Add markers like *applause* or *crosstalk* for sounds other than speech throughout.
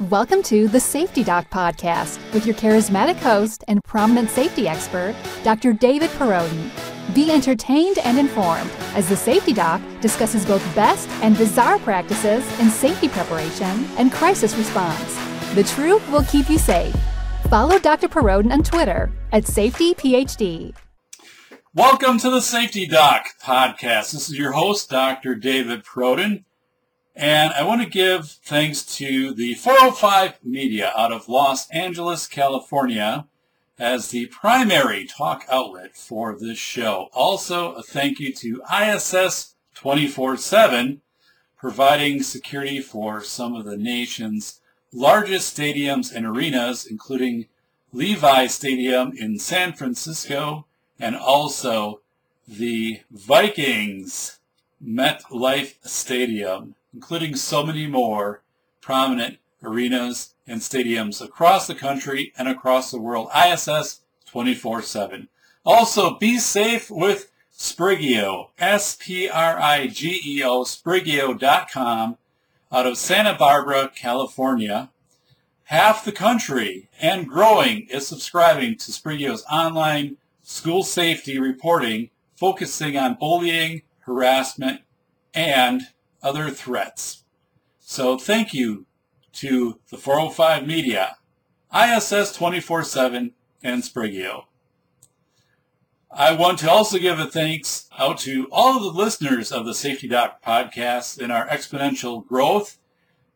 Welcome to the Safety Doc Podcast with your charismatic host and prominent safety expert, Dr. David Perrodin. Be entertained and informed as the Safety Doc discusses both best and bizarre practices in safety preparation and crisis response. The truth will keep you safe. Follow Dr. Perrodin on Twitter at SafetyPhD. Welcome to the Safety Doc Podcast. This is your host, Dr. David Perrodin. And I want to give thanks to the 405 Media out of Los Angeles, California, as the primary talk outlet for this show. Also, a thank you to ISS 24-7, providing security for some of the nation's largest stadiums and arenas, including Levi Stadium in San Francisco and also the Vikings MetLife Stadium including so many more prominent arenas and stadiums across the country and across the world. ISS 24-7. Also, be safe with Sprigeo, S-P-R-I-G-E-O, Sprigeo.com, out of Santa Barbara, California. Half the country and growing is subscribing to Sprigeo's online school safety reporting, focusing on bullying, harassment, and other threats. So thank you to the 405 Media, ISS 24-7, and Sprigeo. I want to also give a thanks out to all of the listeners of the Safety Doc podcast in our exponential growth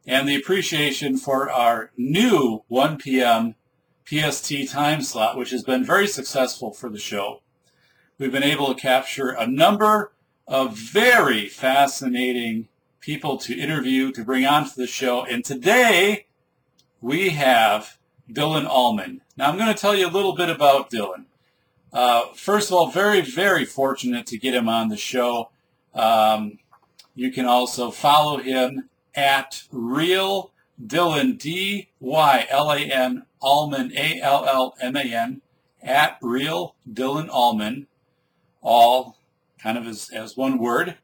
and the appreciation for our new 1 p.m. PST time slot, which has been very successful for the show. We've been able to capture a number of very fascinating people to interview, to bring onto the show. And today we have Dylan Allman. Now I'm going to tell you a little bit about Dylan. Uh, first of all, very, very fortunate to get him on the show. Um, you can also follow him at Real Dylan, D-Y-L-A-N, Allman, A-L-L-M-A-N, at Real Dylan Allman, all kind of as, as one word.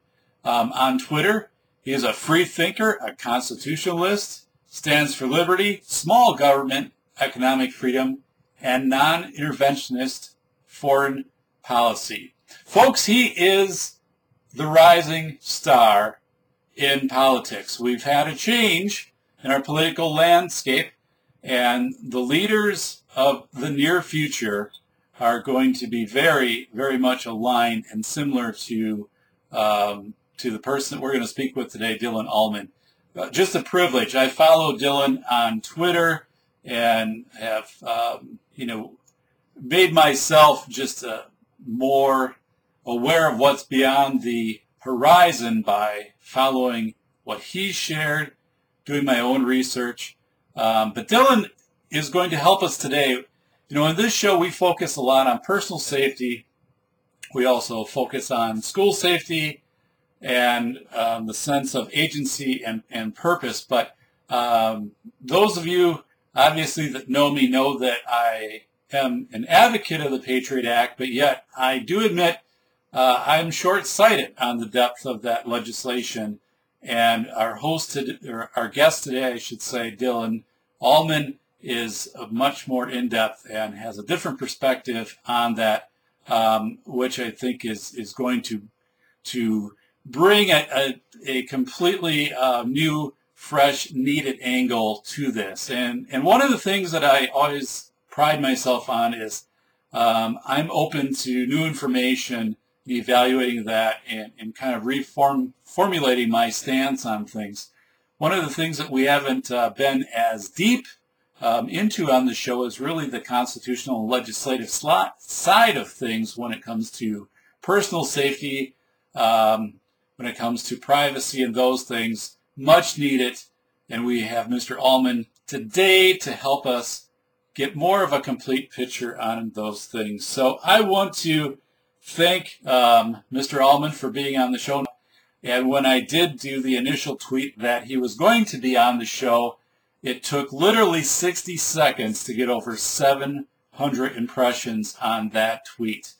Um, on Twitter, he is a free thinker, a constitutionalist, stands for liberty, small government, economic freedom, and non-interventionist foreign policy. Folks, he is the rising star in politics. We've had a change in our political landscape, and the leaders of the near future are going to be very, very much aligned and similar to um, to the person that we're going to speak with today, Dylan Allman. Uh, just a privilege. I follow Dylan on Twitter and have, um, you know, made myself just uh, more aware of what's beyond the horizon by following what he shared, doing my own research. Um, but Dylan is going to help us today. You know, in this show, we focus a lot on personal safety. We also focus on school safety and um, the sense of agency and, and purpose. But um, those of you, obviously, that know me know that I am an advocate of the Patriot Act, but yet I do admit uh, I'm short-sighted on the depth of that legislation. And our host, or our guest today, I should say, Dylan Allman, is much more in-depth and has a different perspective on that, um, which I think is is going to to bring a, a, a completely uh, new, fresh, needed angle to this. And, and one of the things that I always pride myself on is um, I'm open to new information, evaluating that, and, and kind of reform formulating my stance on things. One of the things that we haven't uh, been as deep um, into on the show is really the constitutional and legislative slot side of things when it comes to personal safety, um, when it comes to privacy and those things, much needed. And we have Mr. Allman today to help us get more of a complete picture on those things. So I want to thank um, Mr. Allman for being on the show. And when I did do the initial tweet that he was going to be on the show, it took literally 60 seconds to get over 700 impressions on that tweet.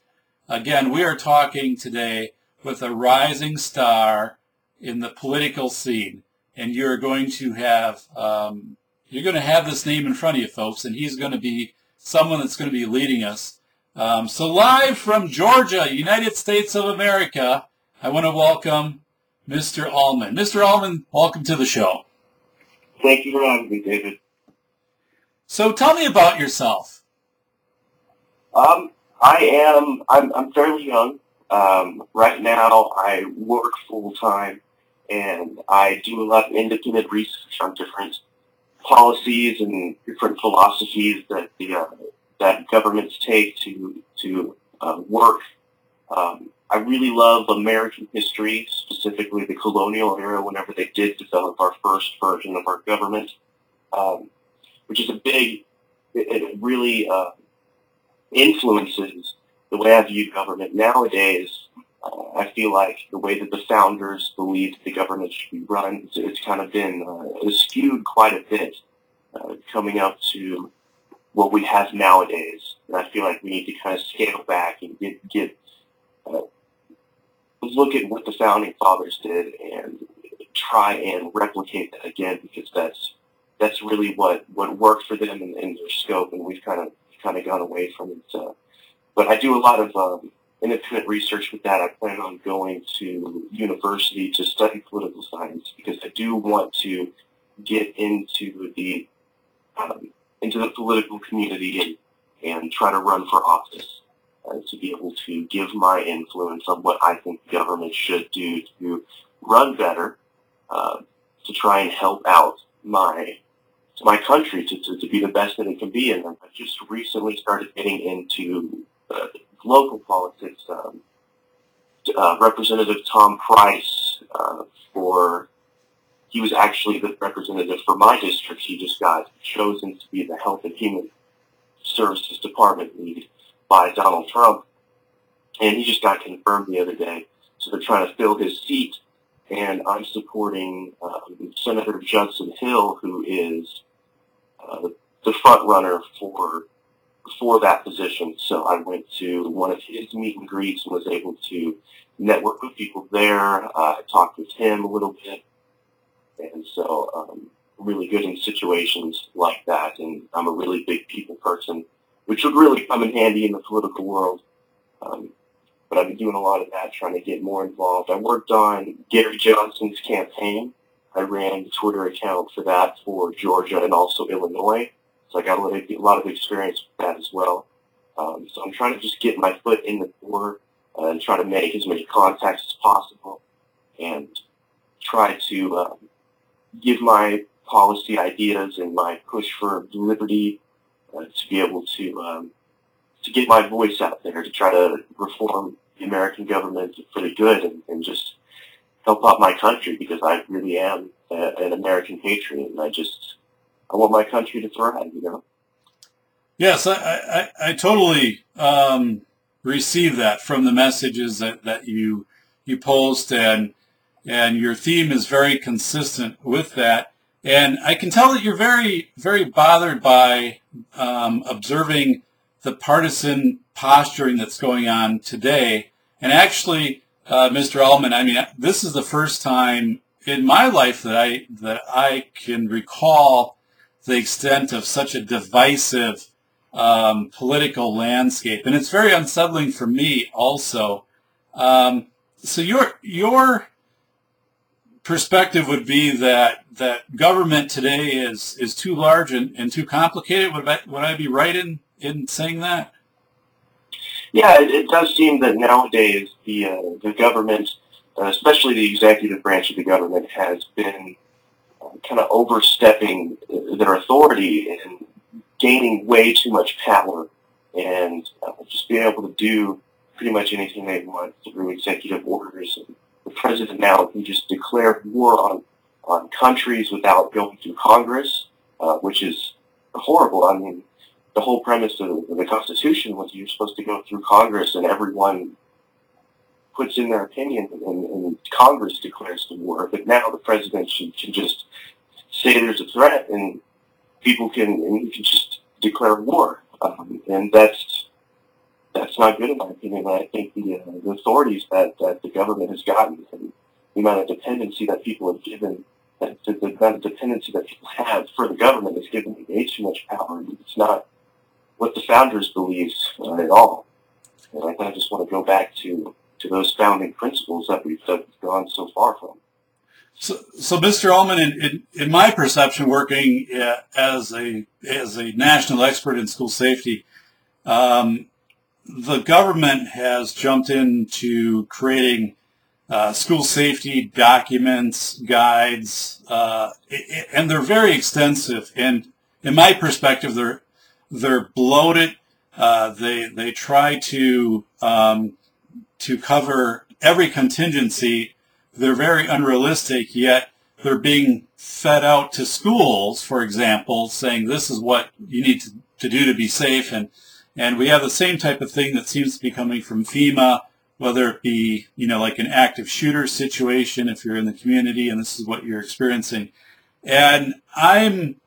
Again, we are talking today with a rising star in the political scene, and you're going to have um, you're going to have this name in front of you, folks, and he's going to be someone that's going to be leading us. Um, so live from Georgia, United States of America, I want to welcome Mr. Allman. Mr. Allman, welcome to the show. Thank you for having me, David. So tell me about yourself. Um, I am, I'm, I'm fairly young. Um, right now I work full time and I do a lot of independent research on different policies and different philosophies that the uh, that governments take to to uh, work. Um, I really love American history, specifically the colonial era. Whenever they did develop our first version of our government, um, which is a big, it, it really uh, influences the way I view government nowadays. Uh, I feel like the way that the founders believed the government should be run, it's, it's kind of been uh, skewed quite a bit, uh, coming up to what we have nowadays. And I feel like we need to kind of scale back and get get uh, look at what the founding fathers did and try and replicate that again because that's that's really what what worked for them in, in their scope, and we've kind of kind of gone away from it. So, but I do a lot of um, independent research with that. I plan on going to university to study political science because I do want to get into the um, into the political community and, and try to run for office uh, to be able to give my influence on what I think government should do to run better, uh, to try and help out my my country to, to, to, be the best that it can be. And I just recently started getting into uh, local politics. Um, uh, Representative Tom Price uh, for he was actually the representative for my district. He just got chosen to be the Health and Human Services Department lead by Donald Trump, and he just got confirmed the other day. So they're trying to fill his seat, and I'm supporting um, Senator Judson Hill, who is uh, the front runner for for that position. So I went to one of his meet and greets and was able to network with people there. Uh, I talked with him a little bit. And so um, really good in situations like that. And I'm a really big people person, which would really come in handy in the political world. Um, but I've been doing a lot of that, trying to get more involved. I worked on Gary Johnson's campaign. I ran the Twitter account for that for Georgia and also Illinois. So I got a lot of, experience with that as well. Um, so I'm trying to just get my foot in the door and try to make as many contacts as possible and try to um, give my policy ideas and my push for liberty uh, to be able to um, to get my voice out there to try to reform the American government for the good and, and just help out my country because I really am a, an American patriot and I just I want my country to thrive, you know. Yes, I, I, I totally um, receive that from the messages that, that you you post and and your theme is very consistent with that. And I can tell that you're very, very bothered by um, observing the partisan posturing that's going on today. And actually, uh, Mr. Allman, I mean, this is the first time in my life that I that I can recall the extent of such a divisive um, political landscape, and it's very unsettling for me also. Um, so your your perspective would be that that government today is is too large and, and too complicated. Would I, would I be right in in saying that? Yeah, it, it does seem that nowadays the uh, the government, uh, especially the executive branch of the government, has been kind of overstepping their authority and gaining way too much power and uh, just being able to do pretty much anything they want through executive orders. And the president now can just declare war on, on countries without going through Congress, uh, which is horrible. I mean, the whole premise of the Constitution was you're supposed to go through Congress and everyone puts in their opinion and, and Congress declares the war. But now the president should, should just say there's a threat and people can, and you can just declare war. Um, and that's that's not good in my opinion. I think the, uh, the authorities that, that the government has gotten and the amount of dependency that people have given that the, the, the dependency that people have for the government giving them way too much power. It's not what the founders believed uh, at all. And I, I just want to go back to, to those founding principles that we've, gone so far from. So, so Mr. Allman, in, in, in my perception, working as a as a national expert in school safety, um, the government has jumped into creating uh, school safety documents, guides, uh, and they're very extensive. And in my perspective, they're they're bloated. Uh, they they try to um, to cover every contingency. They're very unrealistic, yet they're being fed out to schools, for example, saying this is what you need to, to do to be safe. And and we have the same type of thing that seems to be coming from FEMA whether it be, you know, like an active shooter situation if you're in the community and this is what you're experiencing. And I'm,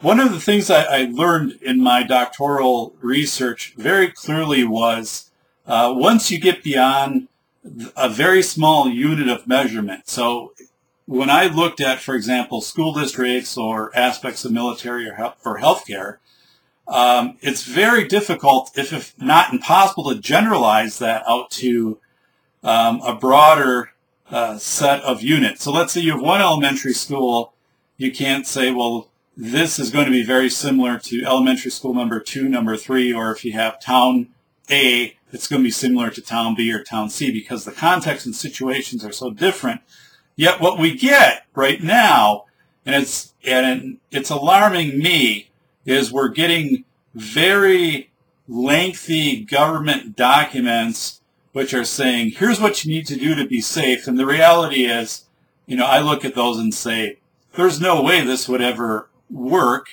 one of the things I, I learned in my doctoral research very clearly was uh, once you get beyond a very small unit of measurement. So when I looked at, for example, school districts or aspects of military or, health, or healthcare, um, it's very difficult, if, if not impossible, to generalize that out to um, a broader uh, set of units. So let's say you have one elementary school, you can't say, well, this is going to be very similar to elementary school number two, number three, or if you have town A, it's going to be similar to town B or town C because the context and situations are so different. Yet what we get right now, and it's and it's alarming me, is we're getting very lengthy government documents which are saying, here's what you need to do to be safe. And the reality is, you know, I look at those and say, there's no way this would ever work.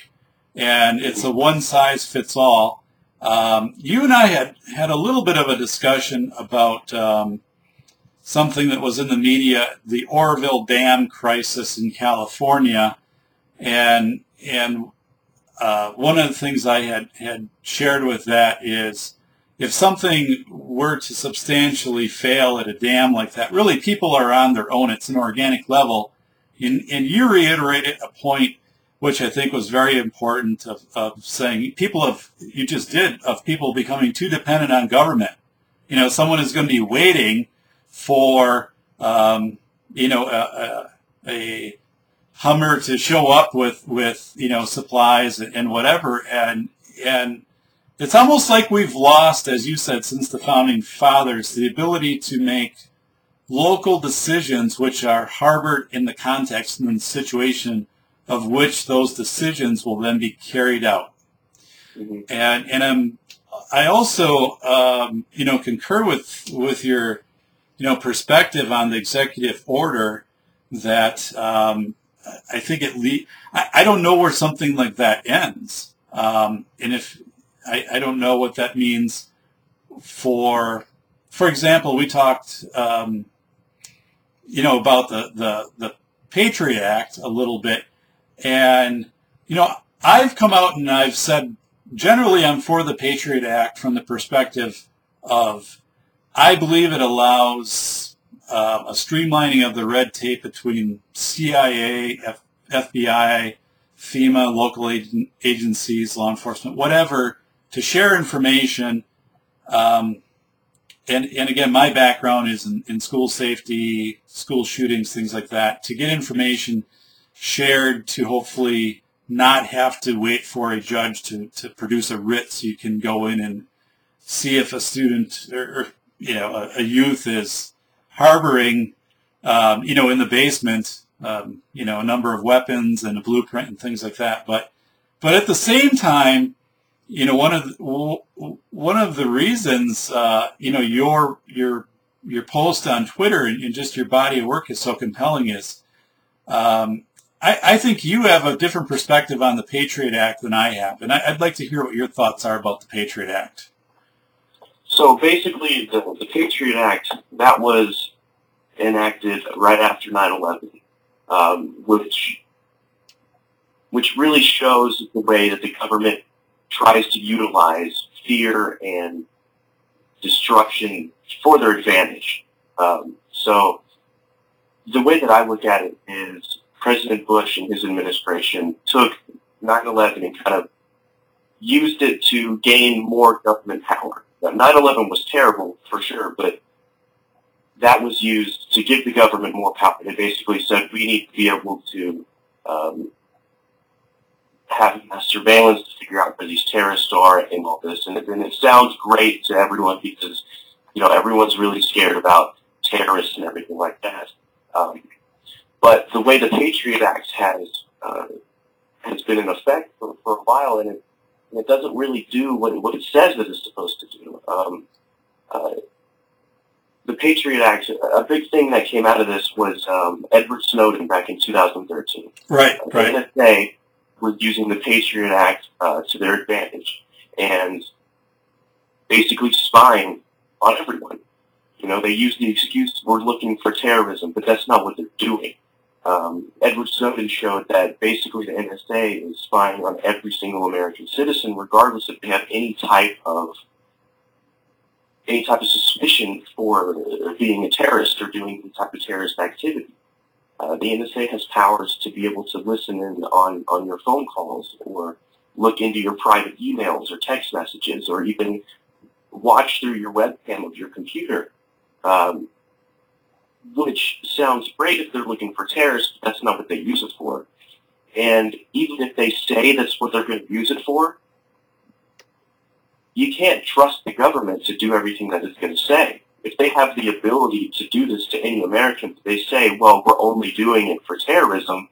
And it's a one size fits all. Um, you and I had had a little bit of a discussion about um, something that was in the media, the Oroville Dam crisis in California, and and uh, one of the things I had, had shared with that is if something were to substantially fail at a dam like that, really people are on their own. It's an organic level. And, and you reiterated a point which I think was very important of, of saying people have, you just did, of people becoming too dependent on government. You know, someone is going to be waiting for, um, you know, a, a, a Hummer to show up with with you know supplies and whatever, and and it's almost like we've lost, as you said, since the founding fathers, the ability to make local decisions which are harbored in the context and situation of which those decisions will then be carried out. Mm-hmm. And and I'm I also um, you know concur with with your you know perspective on the executive order that um, I think it le- I, I, don't know where something like that ends. Um, and if I, I, don't know what that means for, for example, we talked, um, you know, about the, the, the Patriot Act a little bit. And, you know, I've come out and I've said generally I'm for the Patriot Act from the perspective of I believe it allows uh, a streamlining of the red tape between CIA, F- FBI, FEMA, local agencies, law enforcement, whatever, to share information. Um, and, and again, my background is in, in school safety, school shootings, things like that, to get information shared to hopefully not have to wait for a judge to, to produce a writ so you can go in and see if a student or, or you know, a, a youth is harboring, um, you know, in the basement, um, you know, a number of weapons and a blueprint and things like that. But, but at the same time, you know, one of the, one of the reasons, uh, you know, your your your post on Twitter and just your body of work is so compelling is, um, I, I, think you have a different perspective on the Patriot Act than I have, and I, would like to hear what your thoughts are about the Patriot Act. So basically, the, the Patriot Act, that was enacted right after 9-11, um, which, which really shows the way that the government tries to utilize fear and destruction for their advantage. Um, so the way that I look at it is President Bush and his administration took 9/11 and kind of used it to gain more government power. Now, 9/11 was terrible for sure, but that was used to give the government more power. They basically said we need to be able to um, have surveillance to figure out where these terrorists are and all this. And and it sounds great to everyone because, you know, everyone's really scared about terrorists and everything like that. Um, but the way the Patriot Act has uh, has been in effect for, for a while, and it, and it doesn't really do what, what it says that it's supposed to do. Um, uh, the Patriot Act, a big thing that came out of this was um, Edward Snowden back in 2013. Right, right. The NSA was using the Patriot Act uh, to their advantage and basically spying on everyone. You know, they use the excuse we're looking for terrorism, but that's not what they're doing. Um, Edward Snowden showed that basically the NSA is spying on every single American citizen, regardless if they have any type of any type of suspicion for being a terrorist or doing any type of terrorist activity. Uh, the NSA has powers to be able to listen in on, on your phone calls or look into your private emails or text messages or even watch through your webcam of your computer, um, which sounds great if they're looking for terrorists, but that's not what they use it for. And even if they say that's what they're going to use it for, you can't trust the government to do everything that it's going to say. If they have the ability to do this to any American, they say, well, we're only doing it for terrorism.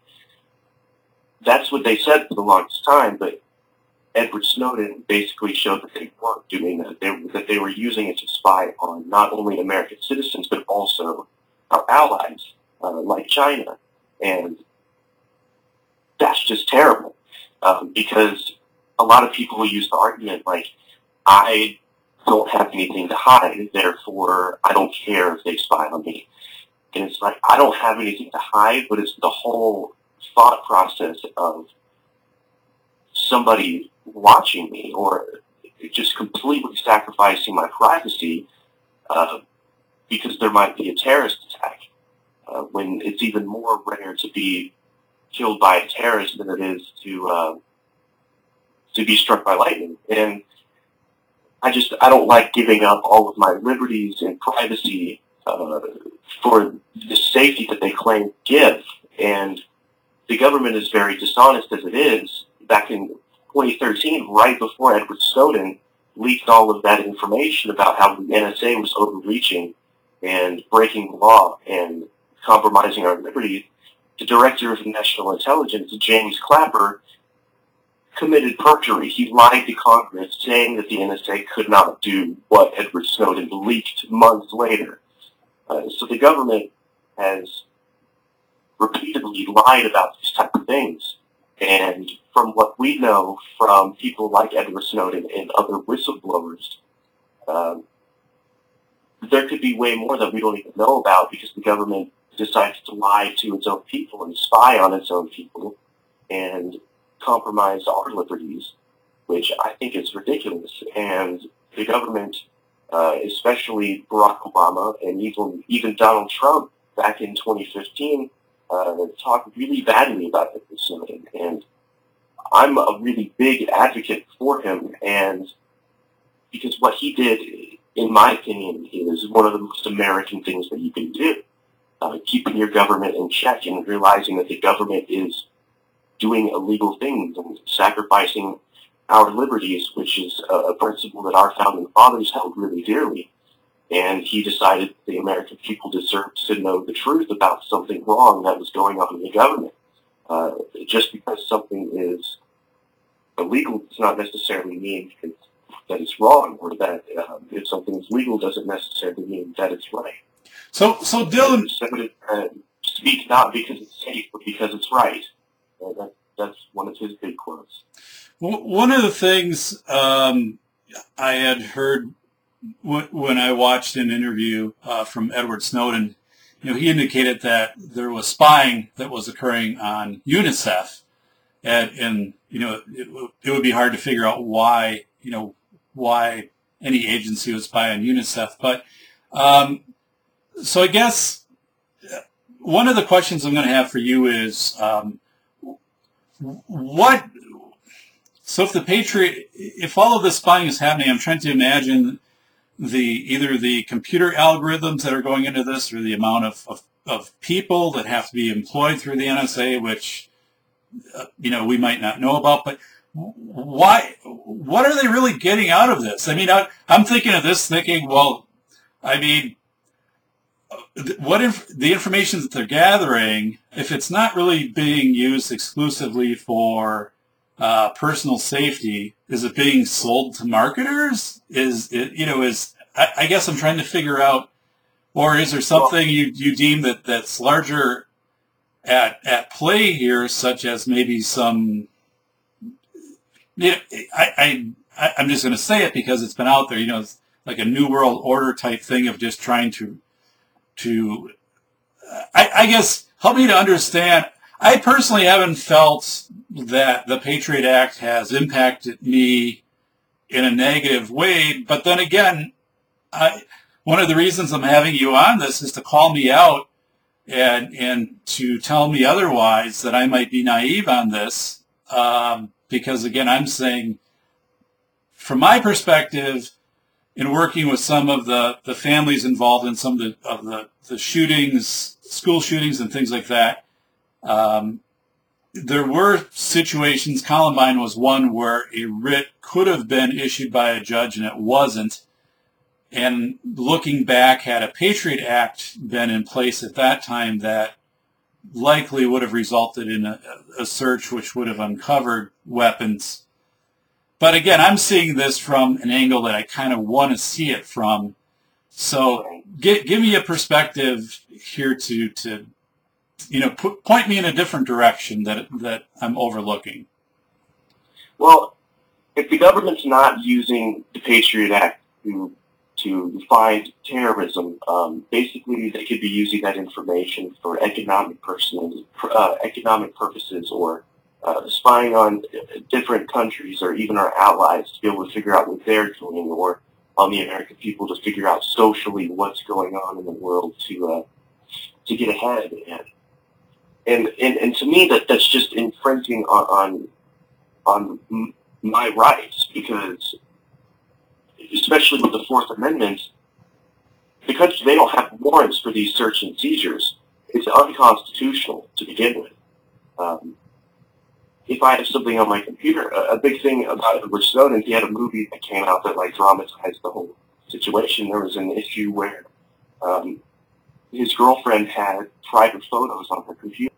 That's what they said for the longest time, but Edward Snowden basically showed that they weren't doing that. They, that they were using it to spy on not only American citizens, but also our allies, uh, like China. And that's just terrible um, because a lot of people use the argument like, I don't have anything to hide, therefore I don't care if they spy on me. And it's like, I don't have anything to hide, but it's the whole thought process of somebody watching me or just completely sacrificing my privacy uh, because there might be a terrorist attack. Uh, when it's even more rare to be killed by a terrorist than it is to uh, to be struck by lightning. And I just I don't like giving up all of my liberties and privacy uh, for the safety that they claim give. And the government is very dishonest as it is. Back in 2013, right before Edward Snowden leaked all of that information about how the NSA was overreaching and breaking the law and compromising our liberties, the director of national intelligence, James Clapper, committed perjury. He lied to Congress saying that the NSA could not do what Edward Snowden leaked months later. Uh, so the government has repeatedly lied about these type of things. And from what we know from people like Edward Snowden and other whistleblowers, um, there could be way more that we don't even know about because the government decides to lie to its own people and spy on its own people. And compromise our liberties, which I think is ridiculous. And the government, uh, especially Barack Obama and even even Donald Trump back in 2015, uh, talked really badly about Edward Snowden. And I'm a really big advocate for him, and because what he did, in my opinion, is one of the most American things that you can do. Uh, keeping your government in check and realizing that the government is doing illegal things and sacrificing our liberties, which is a, a principle that our founding fathers held really dearly. And he decided the American people deserved to know the truth about something wrong that was going on in the government. Uh, just because something is illegal does not necessarily mean that it's wrong, or that um, if something is legal doesn't necessarily mean that it's right. So, so Dylan, uh, speak not because it's safe, but because it's right that, that's one of his big quotes. One of the things um, I had heard when I watched an interview uh, from Edward Snowden, you know, he indicated that there was spying that was occurring on UNICEF, and, and you know, it, it, would be hard to figure out why, you know, why any agency spy on UNICEF. But um, so I guess one of the questions I'm going to have for you is um, what. So if the Patriot, if all of this spying is happening, I'm trying to imagine the either the computer algorithms that are going into this, or the amount of, of, of people that have to be employed through the NSA, which uh, you know we might not know about, but why? What are they really getting out of this? I mean, I, am thinking of this, thinking, well, I mean, what if the information that they're gathering, if it's not really being used exclusively for uh, personal safety, is it being sold to marketers? Is it, you know, is I, I guess I'm trying to figure out, or is there something you you deem that that's larger at at play here, such as maybe some you know, I, I, I'm just going to say it because it's been out there. You know, it's like a new world order type thing of just trying to, to, I, I guess, help me to understand. I personally haven't felt that the Patriot Act has impacted me in a negative way. But then again, I, one of the reasons I'm having you on this is to call me out and and to tell me otherwise that I might be naive on this. Um, because again, I'm saying from my perspective, in working with some of the, the families involved in some of the, of the, the shootings, school shootings and things like that, um, there were situations, Columbine was one where a writ could have been issued by a judge and it wasn't. And looking back, had a Patriot Act been in place at that time, that likely would have resulted in a, a, search which would have uncovered weapons. But again, I'm seeing this from an angle that I kind of want to see it from. So give, give me a perspective here to, to you know, put, point me in a different direction that, that I'm overlooking. Well, if the government's not using the Patriot Act to to find terrorism. Um, basically, they could be using that information for economic personal, uh, economic purposes or uh, spying on different countries or even our allies to be able to figure out what they're doing or on the American people to figure out socially what's going on in the world to uh, to get ahead and and and, and to me that that's just infringing on on, on my rights because especially with the Fourth Amendment, because they don't have warrants for these search and seizures, it's unconstitutional to begin with. Um, if I have something on my computer, a, a big thing about Edward Snowden, he had a movie that came out that like dramatized the whole situation. There was an issue where um, his girlfriend had private photos on her computer.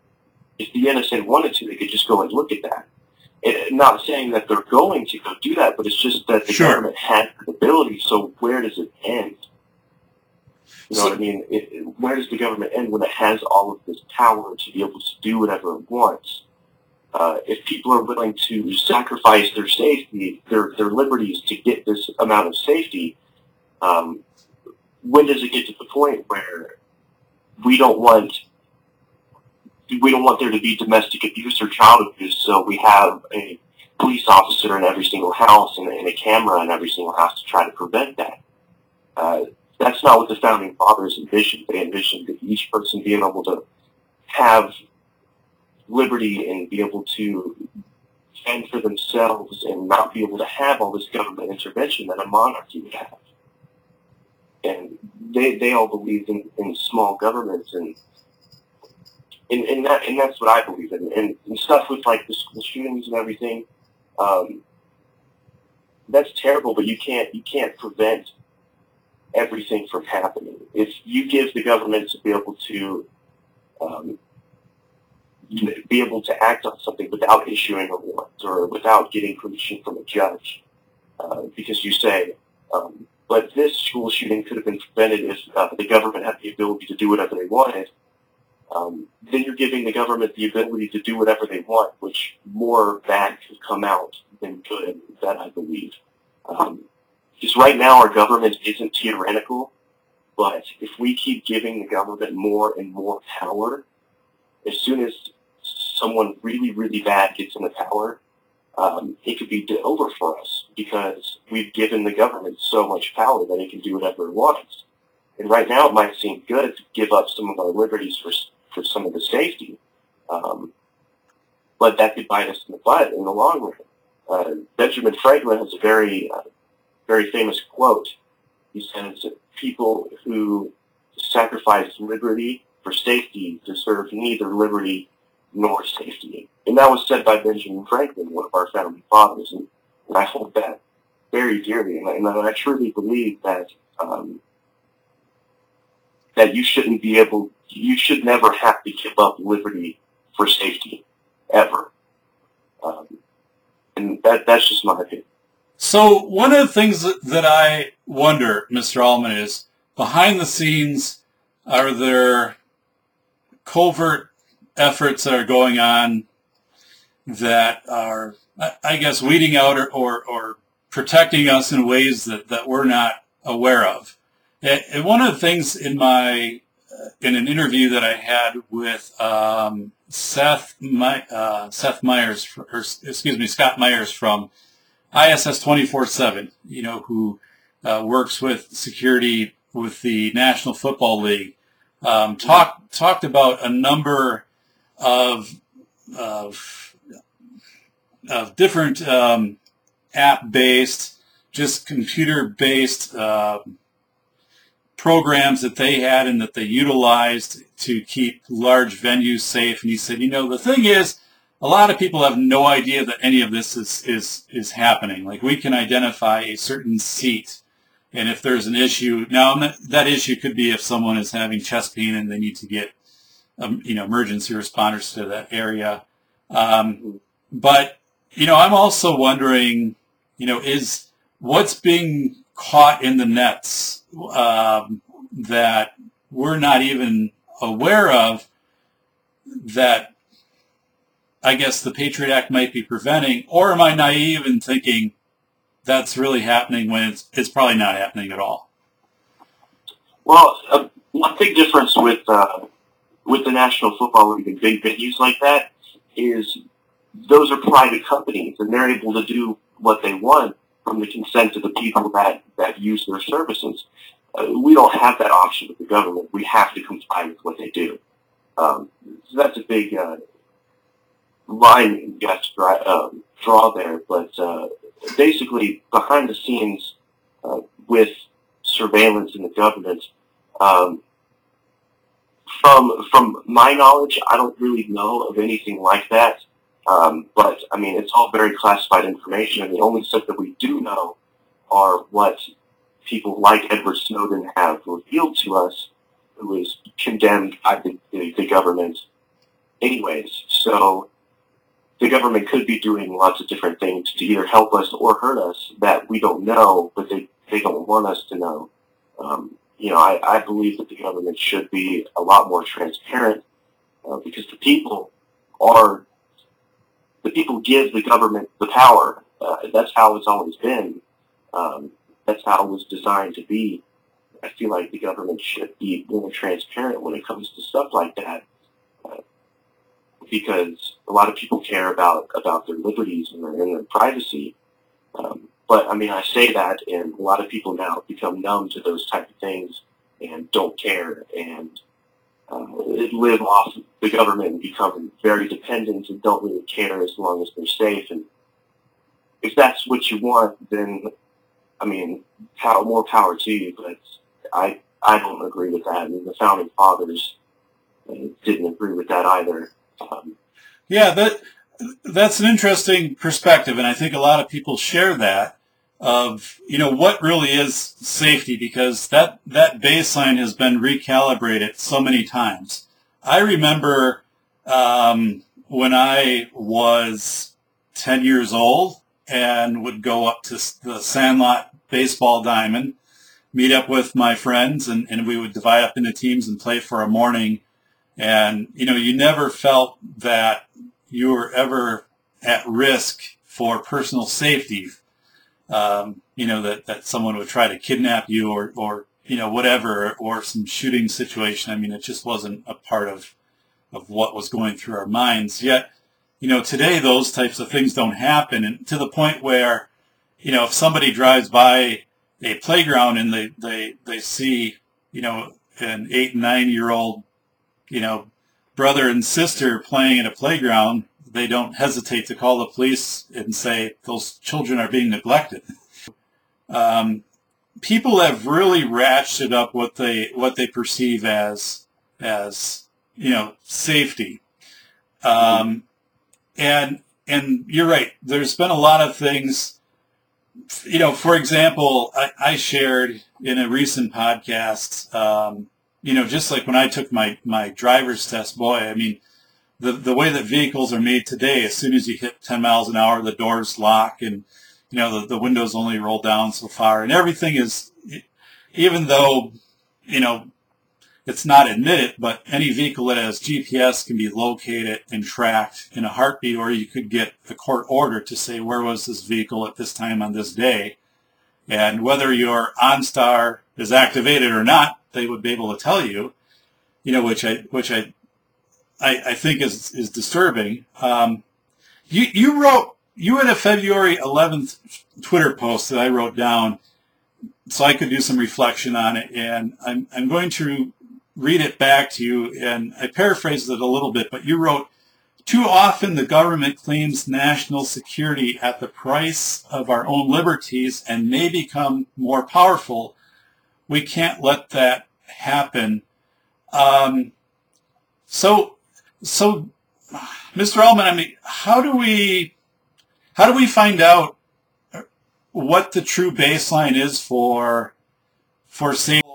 If the NSA wanted to, they could just go and look at that it, not saying that they're going to go do that, but it's just that the sure. government has the ability. So where does it end? You know so, what I mean? It, it, where does the government end when it has all of this power to be able to do whatever it wants? Uh, if people are willing to sacrifice their safety, their their liberties to get this amount of safety, um, when does it get to the point where we don't want we don't want there to be domestic abuse or child abuse, so we have a police officer in every single house and, and a camera in every single house to try to prevent that. Uh, that's not what the founding fathers envisioned. They envisioned that each person being able to have liberty and be able to fend for themselves and not be able to have all this government intervention that a monarchy would have. And they, they all believed in, in small governments and and, and that and that's what I believe in. And, and stuff with like the school shootings and everything, um, that's terrible. But you can't you can't prevent everything from happening. If you give the government to be able to um, be able to act on something without issuing a warrant or without getting permission from a judge, uh, because you say, um, but this school shooting could have been prevented if uh, the government had the ability to do whatever they wanted um, then you're giving the government the ability to do whatever they want, which more bad could come out than good, that I believe. Um, because right now our government isn't tyrannical, but if we keep giving the government more and more power, as soon as someone really, really bad gets in the power, um, it could be over for us because we've given the government so much power that it can do whatever it wants. And right now it might seem good to give up some of our liberties for for some of the safety. Um, but that could bite us in the butt in the long run. Uh, Benjamin Franklin has a very, uh, very famous quote. He says, people who sacrifice liberty for safety deserve neither liberty nor safety. And that was said by Benjamin Franklin, one of our founding fathers. And, and I hold that very dearly. And I, and I truly believe that um, that you shouldn't be able, you should never have to give up liberty for safety, ever. Um, and that that's just my opinion. So one of the things that, I wonder, Mr. Allman, is behind the scenes, are there covert efforts that are going on that are, I guess, weeding out or, or, or protecting us in ways that, that we're not aware of? And one of the things in my in an interview that I had with um, Seth My, uh, Seth Myers, or excuse me, Scott Myers from ISS 24/7, you know, who uh, works with security with the National Football League, um, talked talked about a number of of, of different um, app based, just computer based. Uh, programs that they had and that they utilized to keep large venues safe. And he said, you know, the thing is, a lot of people have no idea that any of this is, is, is happening. Like we can identify a certain seat. And if there's an issue, now that issue could be if someone is having chest pain and they need to get, um, you know, emergency responders to that area. Um, but, you know, I'm also wondering, you know, is what's being caught in the nets um, that we're not even aware of that I guess the Patriot Act might be preventing, or am I naive in thinking that's really happening when it's, it's probably not happening at all? Well, uh, one big difference with uh, with the National Football League and big venues like that is those are private companies and they're able to do what they want from the consent of the people that, that use their services. Uh, we don't have that option with the government. We have to comply with what they do. Um, so that's a big uh, line you have to draw, um, draw there. But uh, basically, behind the scenes uh, with surveillance in the government, um, from from my knowledge, I don't really know of anything like that. Um, but I mean, it's all very classified information, and the only stuff that we do know are what people like Edward Snowden have revealed to us, who is condemned by the, the, the government anyways. So the government could be doing lots of different things to either help us or hurt us that we don't know, but they, they don't want us to know. Um, you know, I, I believe that the government should be a lot more transparent uh, because the people are the people give the government the power. Uh, that's how it's always been. Um, that's how it was designed to be. I feel like the government should be more transparent when it comes to stuff like that, uh, because a lot of people care about about their liberties and their, and their privacy. Um, but I mean, I say that, and a lot of people now become numb to those type of things and don't care and uh, live off the government and become very dependent and don't really care as long as they're safe. And if that's what you want, then I mean, power, more power to you. But I I don't agree with that, and the founding fathers uh, didn't agree with that either. Um, yeah, that that's an interesting perspective, and I think a lot of people share that of you know what really is safety because that that baseline has been recalibrated so many times. I remember um, when I was ten years old and would go up to the Sandlot baseball diamond, meet up with my friends, and, and we would divide up into teams and play for a morning. And you know, you never felt that you were ever at risk for personal safety um, you know, that, that someone would try to kidnap you or, or, you know, whatever, or some shooting situation. I mean, it just wasn't a part of, of what was going through our minds. Yet, you know, today those types of things don't happen and to the point where, you know, if somebody drives by a playground and they, they, they see, you know, an eight, nine year old, you know, brother and sister playing at a playground, they don't hesitate to call the police and say those children are being neglected. Um, people have really ratcheted up what they what they perceive as as you know safety, um, and and you're right. There's been a lot of things. You know, for example, I, I shared in a recent podcast. Um, you know, just like when I took my my driver's test, boy, I mean, the the way that vehicles are made today, as soon as you hit 10 miles an hour, the doors lock and you know the, the windows only roll down so far, and everything is, even though you know it's not admitted, but any vehicle that has GPS can be located and tracked in a heartbeat, or you could get a court order to say where was this vehicle at this time on this day. And whether your OnStar is activated or not, they would be able to tell you, you know, which I, which I, I, I think is, is disturbing. Um, you, you wrote, you had a February 11th Twitter post that I wrote down so I could do some reflection on it. And I'm, I'm going to read it back to you, and I paraphrased it a little bit, but you wrote, too often the government claims national security at the price of our own liberties and may become more powerful. We can't let that happen. Um, so, so, Mr. Allman, I mean, how do we, how do we find out what the true baseline is for, for safety?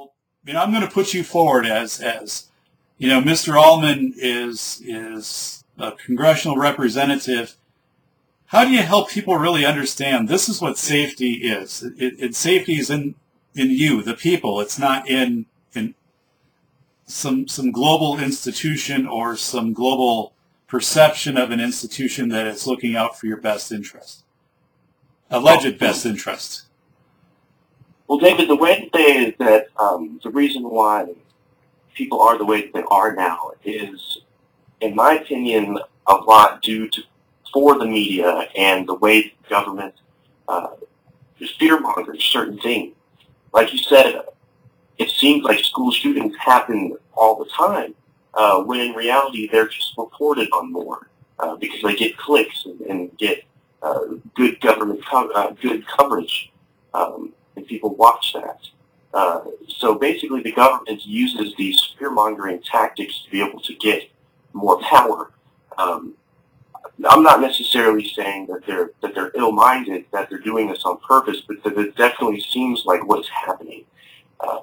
you know, I'm going to put you forward as, as, you know, Mr. Allman is, is a congressional representative. How do you help people really understand this is what safety is? It, it, safety is in, in you, the people. It's not in some, some global institution or some global perception of an institution that is looking out for your best interest, alleged best interest. Well, David, the way that they that um, the reason why people are the way that they are now is, in my opinion, a lot due to for the media and the way the government uh, fear mongers certain things. Like you said, it seems like school shootings happen all the time, uh, when in reality they're just reported on more uh, because they get clicks and, and get uh, good government co- uh, good coverage. Um, and people watch that. Uh, so basically, the government uses these fear-mongering tactics to be able to get more power. Um, I'm not necessarily saying that they're that they're ill-minded, that they're doing this on purpose, but that it definitely seems like what's happening. Uh,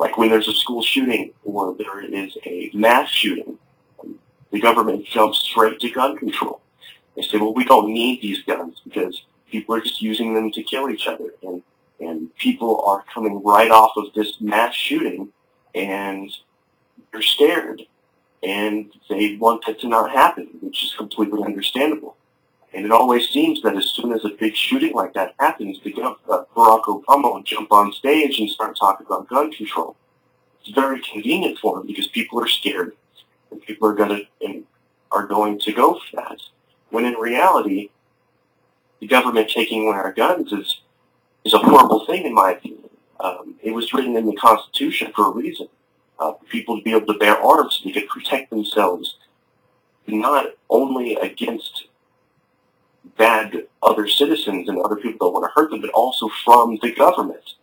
like when there's a school shooting or there is a mass shooting, the government jumps straight to gun control. They say, well, we don't need these guns because people are just using them to kill each other. And and people are coming right off of this mass shooting and they're scared and they want that to not happen, which is completely understandable. And it always seems that as soon as a big shooting like that happens, the uh, Barack Obama will jump on stage and start talking about gun control. It's very convenient for him because people are scared and people are going to and are going to go for that. When in reality, the government taking away our guns is is a horrible thing in my opinion. Um, it was written in the Constitution for a reason. Uh, for people to be able to bear arms so they could protect themselves not only against bad other citizens and other people that want to hurt them, but also from the government.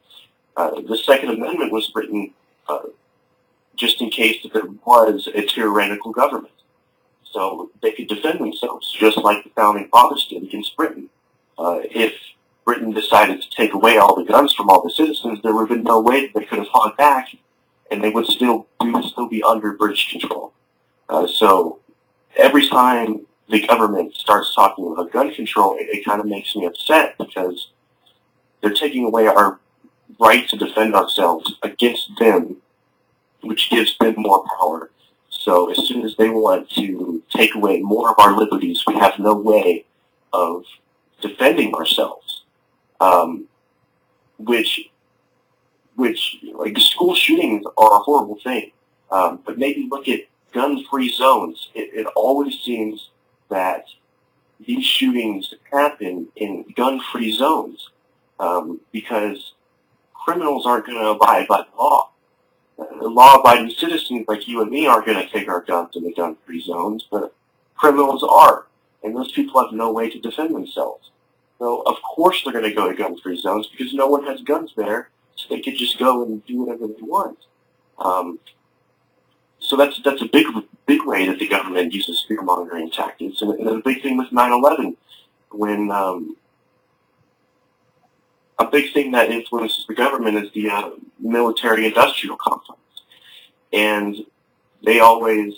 Uh, the Second Amendment was written uh, just in case that there was a tyrannical government. So they could defend themselves, just like the Founding Fathers did against Britain. Uh, if Britain decided to take away all the guns from all the citizens, there would have been no way that they could have fought back, and they would still we would still be under British control. Uh, so every time the government starts talking about gun control, it, it kind of makes me upset because they're taking away our right to defend ourselves against them, which gives them more power. So as soon as they want to take away more of our liberties, we have no way of defending ourselves um, which which like school shootings are a horrible thing. Um, but maybe look at gun-free zones. It, it always seems that these shootings happen in gun-free zones um, because criminals aren't going to abide by the law. Uh, law-abiding citizens like you and me aren't going to take our guns into gun-free zones, but criminals are, and those people have no way to defend themselves. So of course they're going to go to gun-free zones because no one has guns there, so they could just go and do whatever they want. Um, so that's that's a big big way that the government uses fear mongering tactics, and, and a big thing with 9/11 when um, a big thing that influences the government is the uh, military-industrial complex, and they always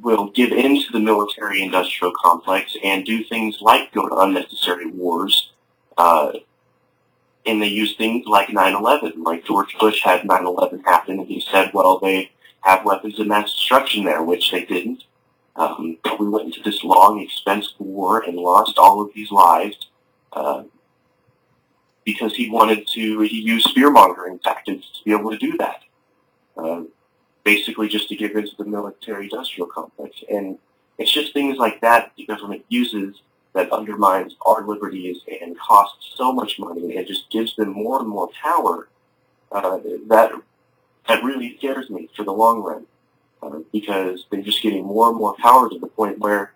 will give in to the military-industrial complex and do things like go to unnecessary wars. Uh, and they use things like 9-11. Like George Bush had 9-11 happen, and he said, well, they have weapons of mass destruction there, which they didn't. Um, but we went into this long, expensive war and lost all of these lives uh, because he wanted to, he used fear-mongering tactics to be able to do that. Uh, basically just to give into the military-industrial complex. And it's just things like that the government uses that undermines our liberties and costs so much money and just gives them more and more power, uh, that that really scares me for the long run uh, because they're just getting more and more power to the point where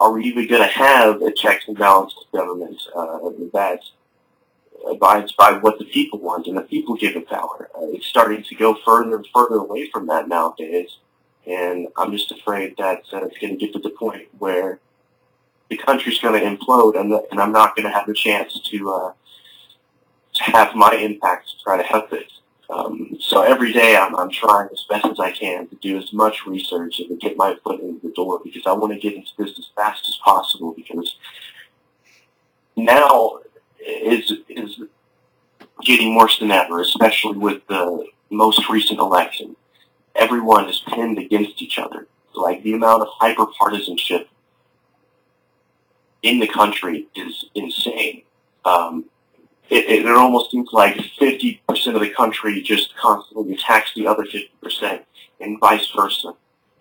are we even going to have a checks and balances government uh, that abides by what the people want and the people give it power? Uh, it's starting to go further and further away from that nowadays, and I'm just afraid that uh, it's going to get to the point where the country's going to implode, and, the, and I'm not going to have the chance to, uh, to have my impact to try to help it. Um, so every day I'm, I'm trying as best as I can to do as much research and to get my foot in the door because I want to get into this as fast as possible because now is is getting worse than ever, especially with the most recent election. Everyone is pinned against each other. Like the amount of hyper partisanship in the country is insane. Um, it, it, it, almost seems like 50% of the country just constantly attacks the other 50% and vice versa.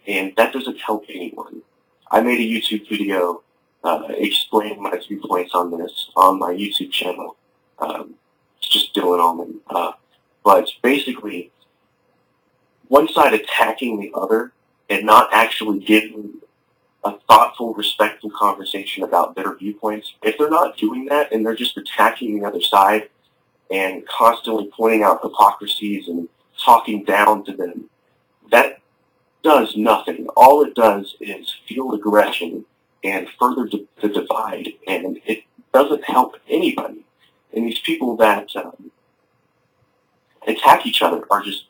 And that doesn't help anyone. I made a YouTube video uh, explaining my viewpoints on this on my YouTube channel. Um, it's just Dylan Allman. Uh, but basically, one side attacking the other and not actually giving a thoughtful, respectful conversation about their viewpoints, if they're not doing that and they're just attacking the other side and constantly pointing out hypocrisies and talking down to them, that does nothing. All it does is fuel aggression and further the divide, and it doesn't help anybody. And these people that um, attack each other are just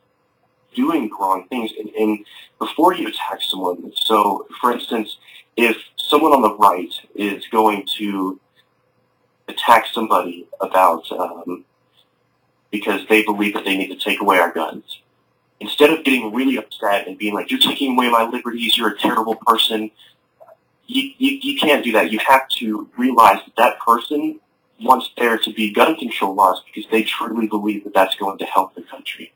doing wrong things. And, and before you attack someone, so for instance, if someone on the right is going to attack somebody about um, because they believe that they need to take away our guns, instead of getting really upset and being like, "You're taking away my liberties. You're a terrible person," you, you, you can't do that. You have to realize that that person wants there to be gun control laws because they truly believe that that's going to help the country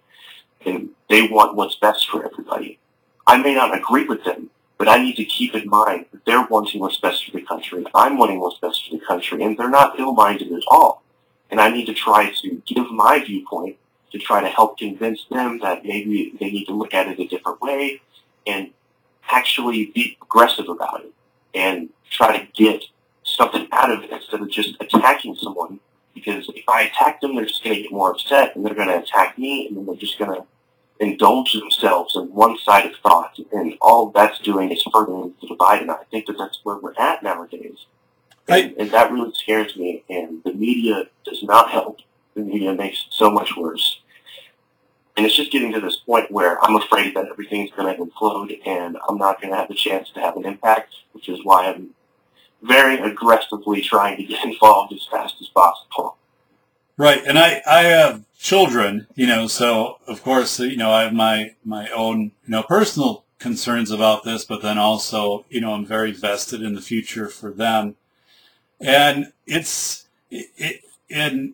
and they want what's best for everybody. I may not agree with them, but I need to keep in mind that they're wanting what's best for the country. I'm wanting what's best for the country, and they're not ill-minded at all. And I need to try to give my viewpoint to try to help convince them that maybe they need to look at it a different way and actually be aggressive about it and try to get something out of it instead of just attacking someone. Because if I attack them, they're just going to get more upset, and they're going to attack me, and then they're just going to indulge themselves in one-sided thought, and all that's doing is furthering the divide. And I think that that's where we're at nowadays, and, and that really scares me. And the media does not help. The media makes it so much worse. And it's just getting to this point where I'm afraid that everything's going to implode, and I'm not going to have the chance to have an impact, which is why I'm very aggressively trying to get *laughs* involved as fast as possible. Right, and I, I have children, you know, so of course, you know, I have my, my own, you know, personal concerns about this, but then also, you know, I'm very vested in the future for them. And it's, it, and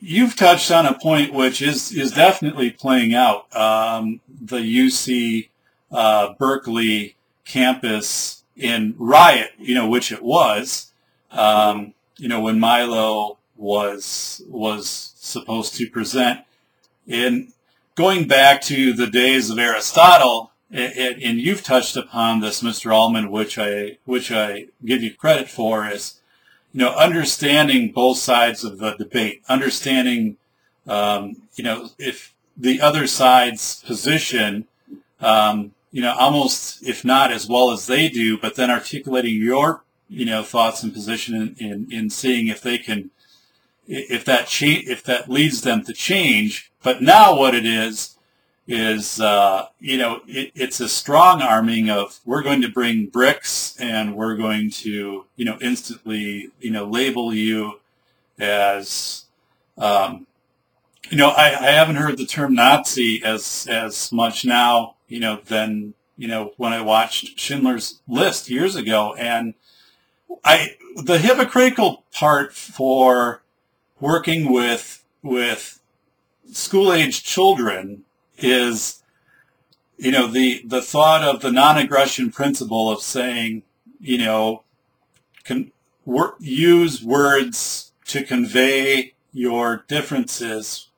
you've touched on a point which is, is definitely playing out. Um, the UC uh, Berkeley campus in riot, you know, which it was, um, you know, when Milo was was supposed to present. And going back to the days of Aristotle, it, and you've touched upon this, Mr. Allman, which I which I give you credit for, is you know understanding both sides of the debate, understanding um, you know if the other side's position, um, you know, almost if not as well as they do, but then articulating your you know thoughts and position in, in, in seeing if they can if that cha- if that leads them to change. But now what it is is uh, you know it, it's a strong arming of we're going to bring bricks and we're going to you know instantly you know label you as um, you know I, I haven't heard the term Nazi as as much now you know than you know when I watched Schindler's List years ago. And I the hypocritical part for working with with school age children is you know the the thought of the non-aggression principle of saying you know can wor- use words to convey your differences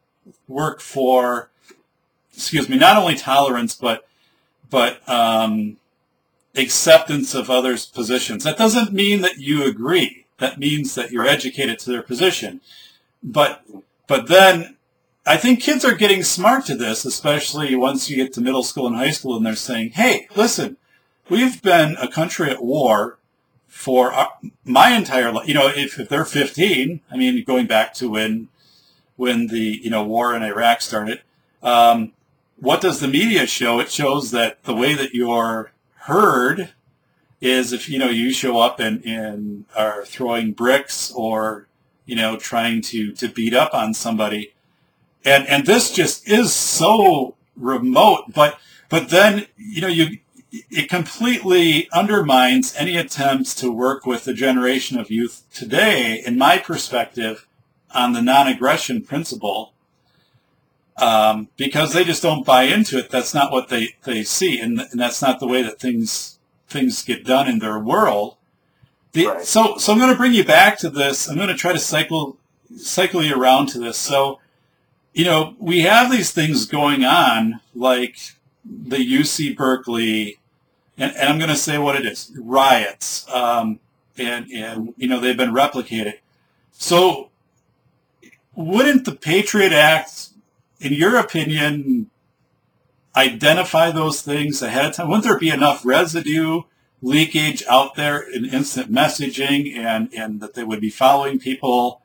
work for excuse me not only tolerance but but um, acceptance of others positions. That doesn't mean that you agree. That means that you're educated to their position. But but then I think kids are getting smart to this, especially once you get to middle school and high school, and they're saying, "Hey, listen, we've been a country at war for our, my entire life. You know, if, if they're 15, I mean, going back to when when the you know war in Iraq started, um, what does the media show? It shows that the way that you're heard is if you know you show up and, and are throwing bricks or you know trying to to beat up on somebody and and this just is so remote but but then you know you it completely undermines any attempts to work with the generation of youth today in my perspective on the non-aggression principle um, because they just don't buy into it. That's not what they, they see and, and that's not the way that things things get done in their world. The, right. so so i'm going to bring you back to this. I'm going to try to cycle cycle you around to this. So you know, we have these things going on like the UC Berkeley, and, and I'm going to say what it is, riots, um, and, and, you know, they've been replicated. So wouldn't the Patriot Act, in your opinion, identify those things ahead of time? Wouldn't there be enough residue leakage out there in instant messaging and, and that they would be following people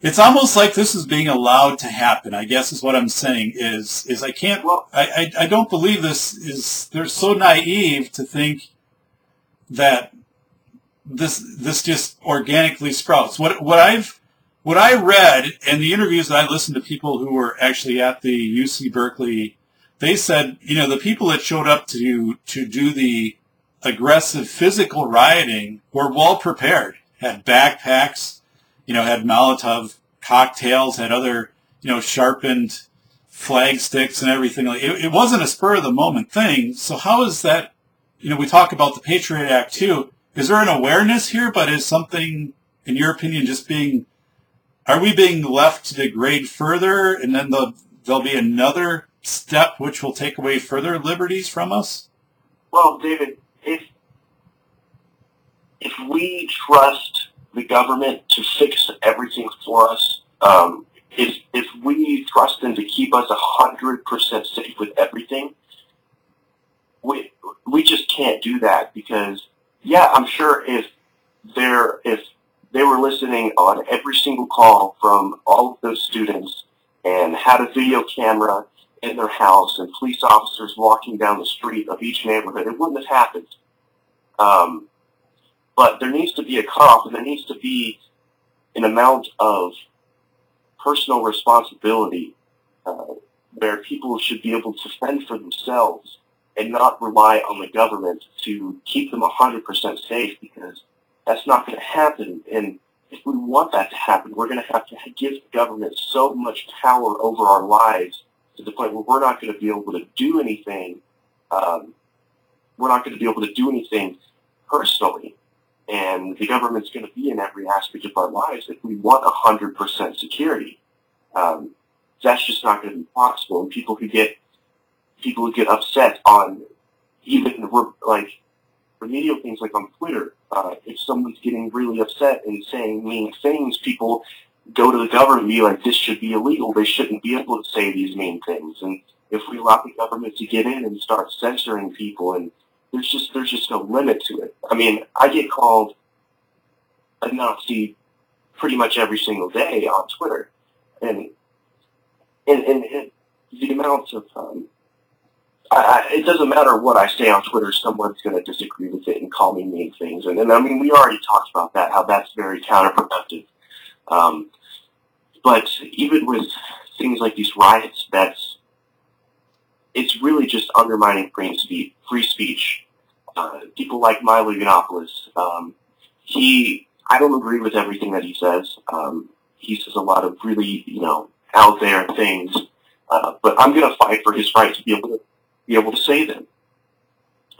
it's almost like this is being allowed to happen. I guess is what I'm saying. Is is I can't. Well, I, I I don't believe this is. They're so naive to think that this this just organically sprouts. What what I've what I read and the interviews that I listened to people who were actually at the UC Berkeley, they said you know the people that showed up to to do the aggressive physical rioting were well prepared, had backpacks you know, had Molotov cocktails, had other, you know, sharpened flag sticks and everything. It, it wasn't a spur of the moment thing. So how is that? You know, we talk about the Patriot Act too. Is there an awareness here? But is something, in your opinion, just being? Are we being left to degrade further, and then the, there'll be another step which will take away further liberties from us? Well, David, if if we trust the government to fix everything for us. Um, if, if we trust them to keep us 100% safe with everything, we, we just can't do that because, yeah, I'm sure if they're, if they were listening on every single call from all of those students and had a video camera in their house and police officers walking down the street of each neighborhood, it wouldn't have happened. Um, but there needs to be a cutoff, and there needs to be an amount of personal responsibility uh, where people should be able to fend for themselves and not rely on the government to keep them 100% safe because that's not going to happen. And if we want that to happen, we're going to have to give the government so much power over our lives to the point where we're not going to be able to do anything. Um, we're not going to be able to do anything personally and the government's going to be in every aspect of our lives if we want 100% security. Um, that's just not going to be possible. And people who get people who get upset on even like remedial things like on Twitter, uh, if someone's getting really upset and saying mean things, people go to the government and be like, this should be illegal. They shouldn't be able to say these mean things. And if we allow the government to get in and start censoring people, and there's just there's just no limit to it. I mean, I get called a Nazi pretty much every single day on Twitter, and and, and, the amounts of um, I, it doesn't matter what I say on Twitter, someone's going to disagree with it and call me mean things. And, and I mean, we already talked about that, how that's very counterproductive. Um, but even with things like these riots, that's it's really just undermining free speech. Free speech. Uh, people like Milo Yiannopoulos, um, he, I don't agree with everything that he says. Um, he says a lot of really, you know, out there things, uh, but I'm going to fight for his right to be able to be able to say them.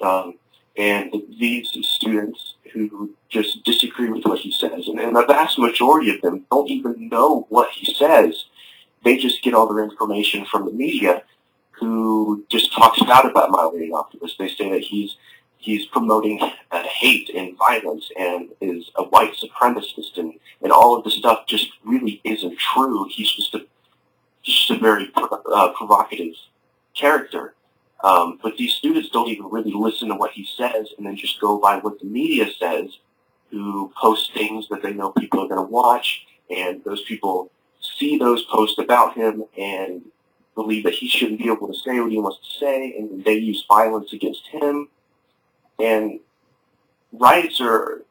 Um, and these students who just disagree with what he says, and, and the vast majority of them don't even know what he says. They just get all their information from the media, who just talks bad about Milo Yiannopoulos. They say that he's he's promoting uh, hate and violence and is a white supremacist, and, and all of this stuff just really isn't true. He's just a just a very uh, provocative character. Um, but these students don't even really listen to what he says and then just go by what the media says, who post things that they know people are going to watch, and those people see those posts about him and believe that he shouldn't be able to say what he wants to say, and they use violence against him. And riots are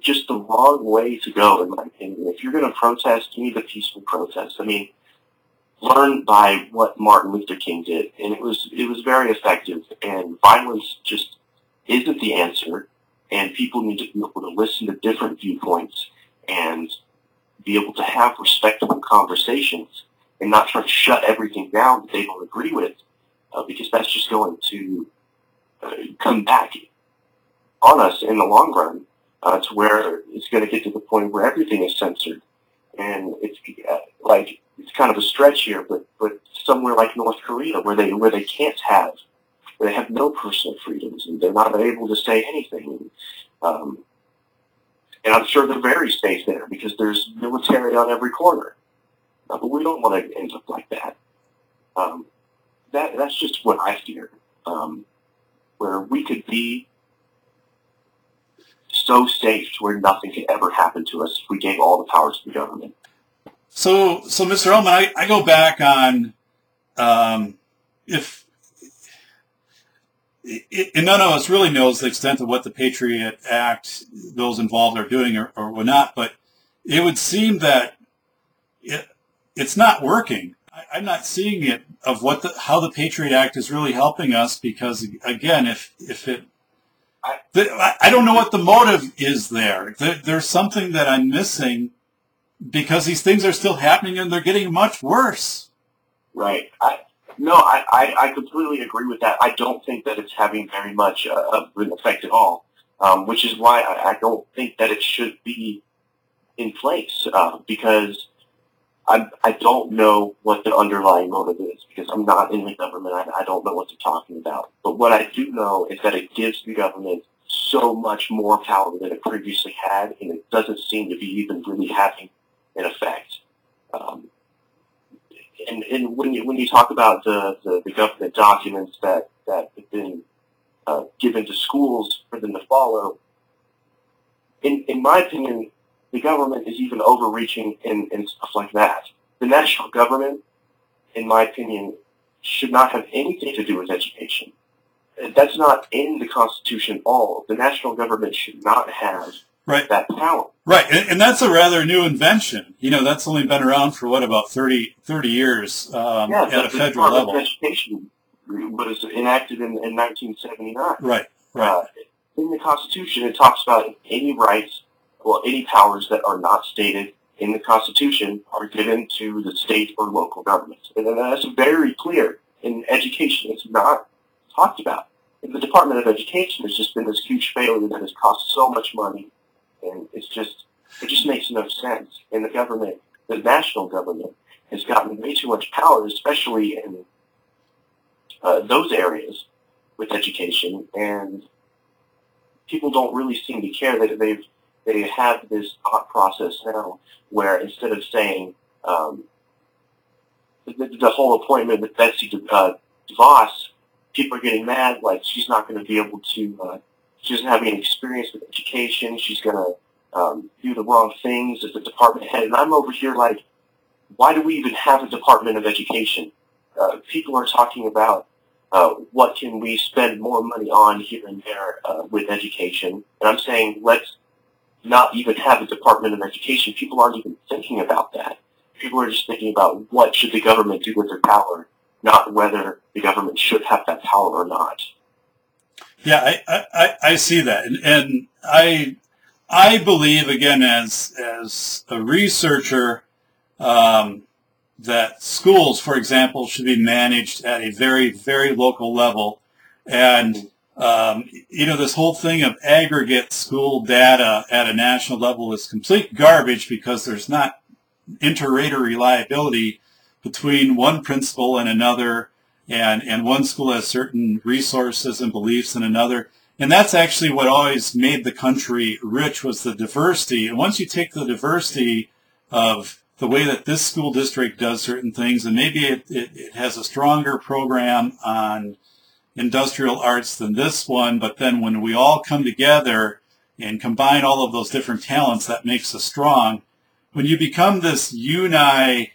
just the wrong way to go, in my opinion. If you're going to protest, you need a peaceful protest. I mean, learned by what Martin Luther King did, and it was it was very effective. And violence just isn't the answer, and people need to be able to listen to different viewpoints and be able to have respectable conversations and not try to shut everything down that they don't agree with, uh, because that's just going to uh, come back on us in the long run uh, to where it's going to get to the point where everything is censored. And it's uh, like it's kind of a stretch here, but but somewhere like North Korea, where they where they can't have, where they have no personal freedoms, and they're not able to say anything. Um, and I'm sure they're very safe there because there's military on every corner. Uh, but we don't want to end up like that. Um, that that's just what I fear. Um, where we could be so safe to where nothing could ever happen to us if we gave all the powers to the government. So, so Mr. Allman, I, I go back on um, if it, and none of us really knows the extent of what the Patriot Act, those involved are doing or, or not, but it would seem that it, it's not working. I, am not seeing it of what the, how the Patriot Act is really helping us because again, if, if it, I, I don't know what the motive is there. there. There's something that I'm missing because these things are still happening and they're getting much worse. Right. I, no, I, I, I completely agree with that. I don't think that it's having very much uh, of an effect at all, um, which is why I, I don't think that it should be in place uh, because I, I don't know what the underlying motive is because I'm not in the government. I, I don't know what they're talking about. But what I do know is that it gives the government so much more power than it previously had, and it doesn't seem to be even really having an effect. Um, and, and when you when you talk about the, the, the government documents that that have been uh, given to schools for them to follow, in in my opinion, the government is even overreaching in, in stuff like that. The national government, in my opinion, should not have anything to do with education. That's not in the Constitution at all. The national government should not have right. that power. Right, and, and, that's a rather new invention. You know, that's only been around for what about 30, 30 years um, yeah, at a federal level. Education was enacted in, in 1979. Right, right. Uh, in the Constitution, it talks about any rights, well, any powers that are not stated in the Constitution are given to the state or local governments. And that's very clear. In education, it's not talked about. In the Department of Education, has just been this huge failure that has cost so much money and it's just it just makes no sense. And the government, the national government, has gotten way too much power, especially in uh, those areas with education, and people don't really seem to care that they've they have this thought process now where instead of saying um, the, the, whole appointment with Betsy uh, DeVos, people are getting mad like she's not going to be able to. Uh, she doesn't have any experience with education. She's going to um, do the wrong things as a department head, and I'm over here like, why do we even have a department of education? Uh, people are talking about uh, what can we spend more money on here and there uh, with education. And I'm saying let's not even have a Department of Education. People aren't even thinking about that. People are just thinking about what should the government do with their power, not whether the government should have that power or not. Yeah, I, I, I see that. And, and I, I believe, again, as, as a researcher, um, that schools, for example, should be managed at a very, very local level. And, um, you know, this whole thing of aggregate school data at a national level is complete garbage because there's not inter-rater reliability between one principal and another, and, and one school has certain resources and beliefs and another. And that's actually what always made the country rich was the diversity. And once you take the diversity of the way that this school district does certain things, and maybe it, it, it, has a stronger program on industrial arts than this one, but then when we all come together and combine all of those different talents, that makes us strong. When you become this uni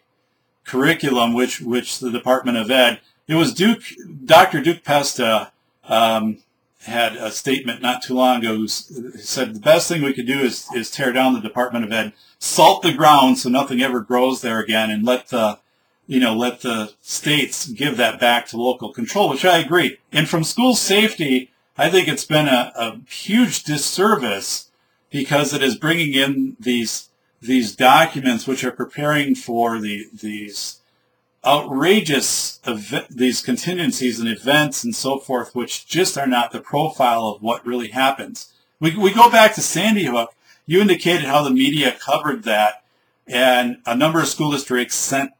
curriculum, which which the Department of Ed, it was Duke, Dr. Duke Pesta um, had a statement not too long ago who said the best thing we could do is, is tear down the Department of Ed, salt the ground so nothing ever grows there again, and let the you know let the states give that back to local control, which I agree. And from school safety, I think it's been a, a huge disservice because it is bringing in these these documents which are preparing for the these outrageous ev- these contingencies and events and so forth, which just are not the profile of what really happens. We, we go back to Sandy Hook. You indicated how the media covered that, and a number of school districts sent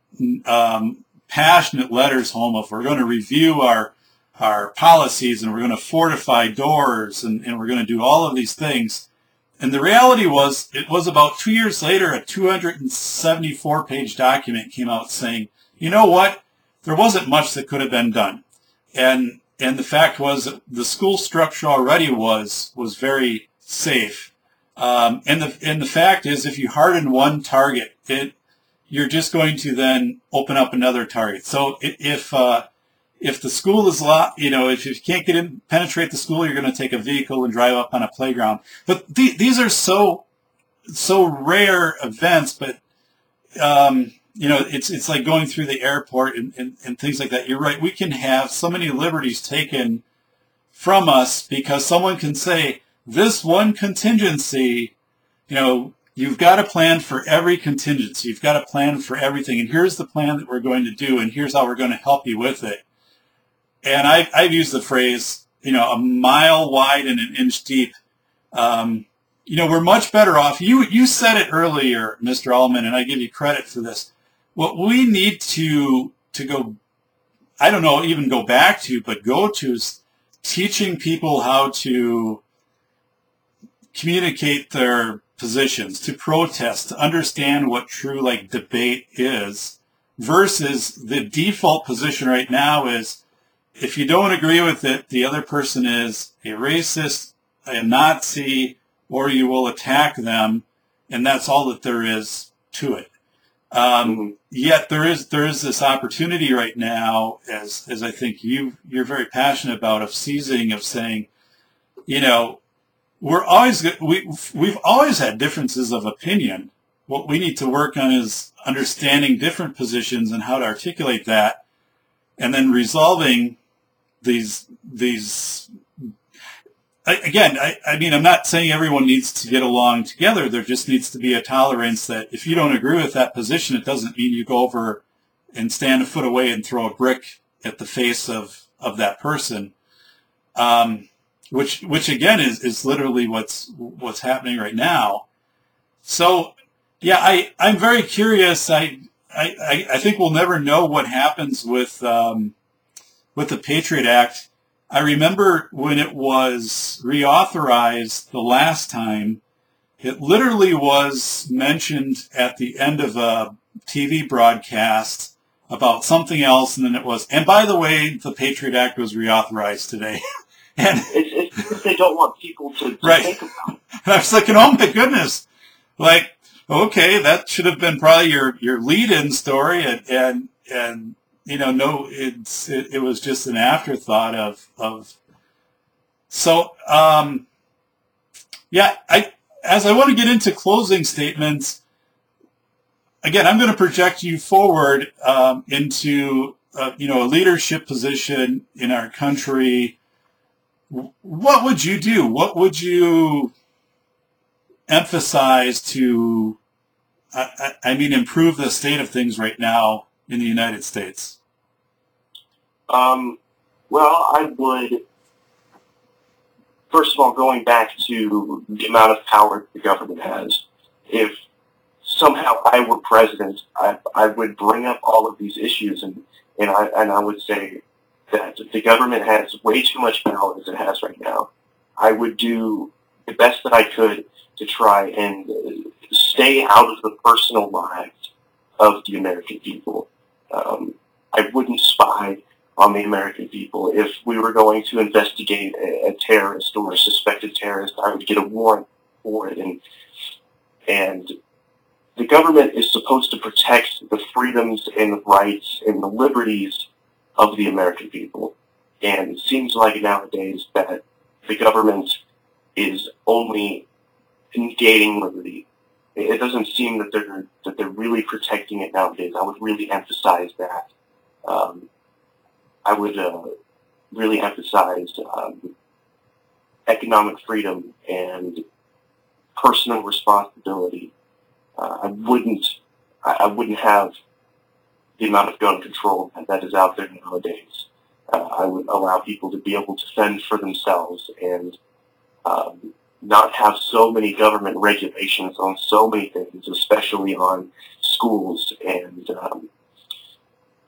um, passionate letters home of we're going to review our our policies and we're going to fortify doors and, and we're going to do all of these things. And the reality was, it was about two years later, a 274 page document came out saying you know what? There wasn't much that could have been done. And and the fact was the school structure already was was very safe. Um, and the and the fact is, if you harden one target, it you're just going to then open up another target. So if uh, if the school is locked, you know, if you can't get in, penetrate the school, you're going to take a vehicle and drive up on a playground. But th- these are so so rare events, but um, you know, it's it's like going through the airport and, and, and things like that. You're right. We can have so many liberties taken from us because someone can say this one contingency, you know, you've got a plan for every contingency. You've got a plan for everything. And here's the plan that we're going to do. And here's how we're going to help you with it. And I've, I've used the phrase, you know, a mile wide and an inch deep. Um, you know, we're much better off. You, you said it earlier, Mr. Allman, and I give you credit for this what we need to to go I don't know even go back to but go to is teaching people how to communicate their positions to protest to understand what true like debate is versus the default position right now is if you don't agree with it the other person is a racist a nazi or you will attack them and that's all that there is to it um, mm-hmm. Yet there is there is this opportunity right now, as as I think you you're very passionate about, of seizing, of saying, you know, we're always we we've always had differences of opinion. What we need to work on is understanding different positions and how to articulate that, and then resolving these these again, I, I, mean, I'm not saying everyone needs to get along together. There just needs to be a tolerance that if you don't agree with that position, it doesn't mean you go over and stand a foot away and throw a brick at the face of, of that person. Um, which, which again is, is literally what's, what's happening right now. So yeah, I, I'm very curious. I, I, I, think we'll never know what happens with um, with the Patriot Act. I remember when it was reauthorized the last time, it literally was mentioned at the end of a TV broadcast about something else, and then it was, and by the way, the Patriot Act was reauthorized today. *laughs* and it's, they don't want people to, to right. think about. It. And *laughs* I was thinking, oh my goodness, like okay, that should have been probably your your lead-in story, and and and you know, no, it's it, it was just an afterthought of of. So, um, yeah, I as I want to get into closing statements. Again, I'm going to project you forward um, into uh, you know a leadership position in our country. What would you do? What would you emphasize to, I, I, mean, improve the state of things right now in the United States? Um, well, I would, first of all, going back to the amount of power the government has, if somehow I were president, I, I would bring up all of these issues and, and, I, and I would say that the government has way too much power as it has right now. I would do the best that I could to try and stay out of the personal lives of the American people. Um, I wouldn't spy on the American people. If we were going to investigate a, a terrorist or a suspected terrorist, I would get a warrant for it. And, and the government is supposed to protect the freedoms and the rights and the liberties of the American people. And it seems like nowadays that the government is only negating liberty. It doesn't seem that they're that they're really protecting it nowadays. I would really emphasize that. Um, I would uh, really emphasize um, economic freedom and personal responsibility. Uh, I wouldn't I, I, wouldn't have the amount of gun control that is out there nowadays. Uh, I would allow people to be able to fend for themselves and um, not have so many government regulations on so many things, especially on schools and um,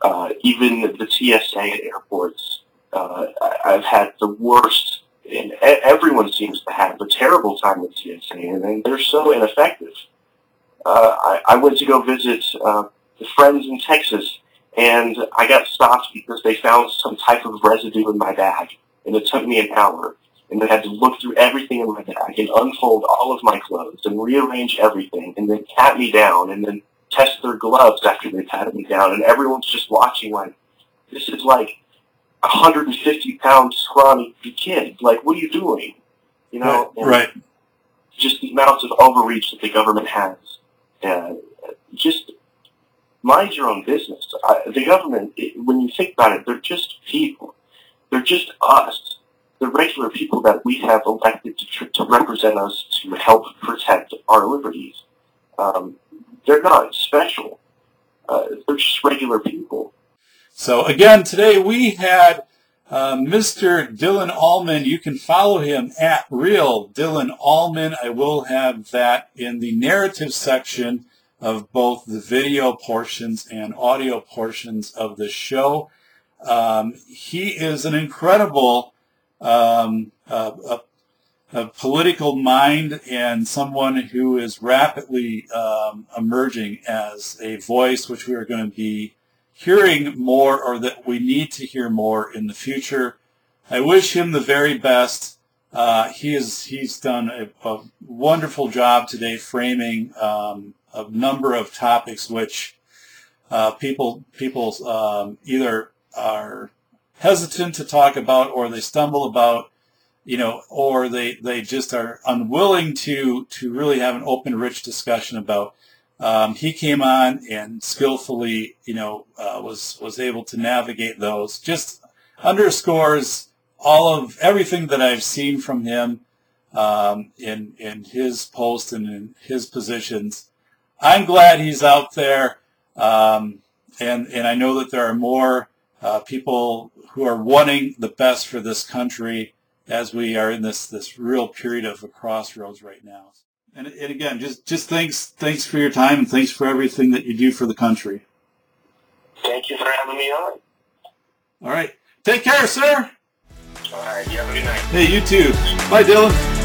uh, even the TSA at airports. Uh, I've had the worst, and everyone seems to have a terrible time with TSA, and they're so ineffective. Uh, I, I, went to go visit uh, friends in Texas, and I got stopped because they found some type of residue in my bag, and it took me an hour and they had to look through everything in my bag and unfold all of my clothes and rearrange everything and then pat me down and then test their gloves after they patted me down and everyone's just watching like this is like a hundred and fifty pound scrawny kid. Like what are you doing? You know? Right. right. Just the amounts of overreach that the government has. Uh, just mind your own business. I, the government, it, when you think about it, they're just people. They're just us the regular people that we have elected to, to represent us to help protect our liberties. Um, they're not special. Uh, they're just regular people. So again, today we had uh, Mr. Dylan Allman. You can follow him at Real Dylan Allman. I will have that in the narrative section of both the video portions and audio portions of the show. Um, he is an incredible um, a, a, political mind and someone who is rapidly um, emerging as a voice which we are going to be hearing more or that we need to hear more in the future. I wish him the very best. Uh, he is, he's done a, a, wonderful job today framing um, a number of topics which uh, people people um, either are hesitant to talk about or they stumble about, you know, or they, they just are unwilling to, to really have an open, rich discussion about. Um, he came on and skillfully, you know, uh, was, was able to navigate those. Just underscores all of everything that I've seen from him um, in, in his post and in his positions. I'm glad he's out there. Um, and, and I know that there are more uh, people who are wanting the best for this country as we are in this, this real period of a crossroads right now. And, and again, just, just thanks, thanks for your time and thanks for everything that you do for the country. Thank you for having me on. All right. Take care, sir. All right. You have a good night. Hey, you too. Bye, Dylan.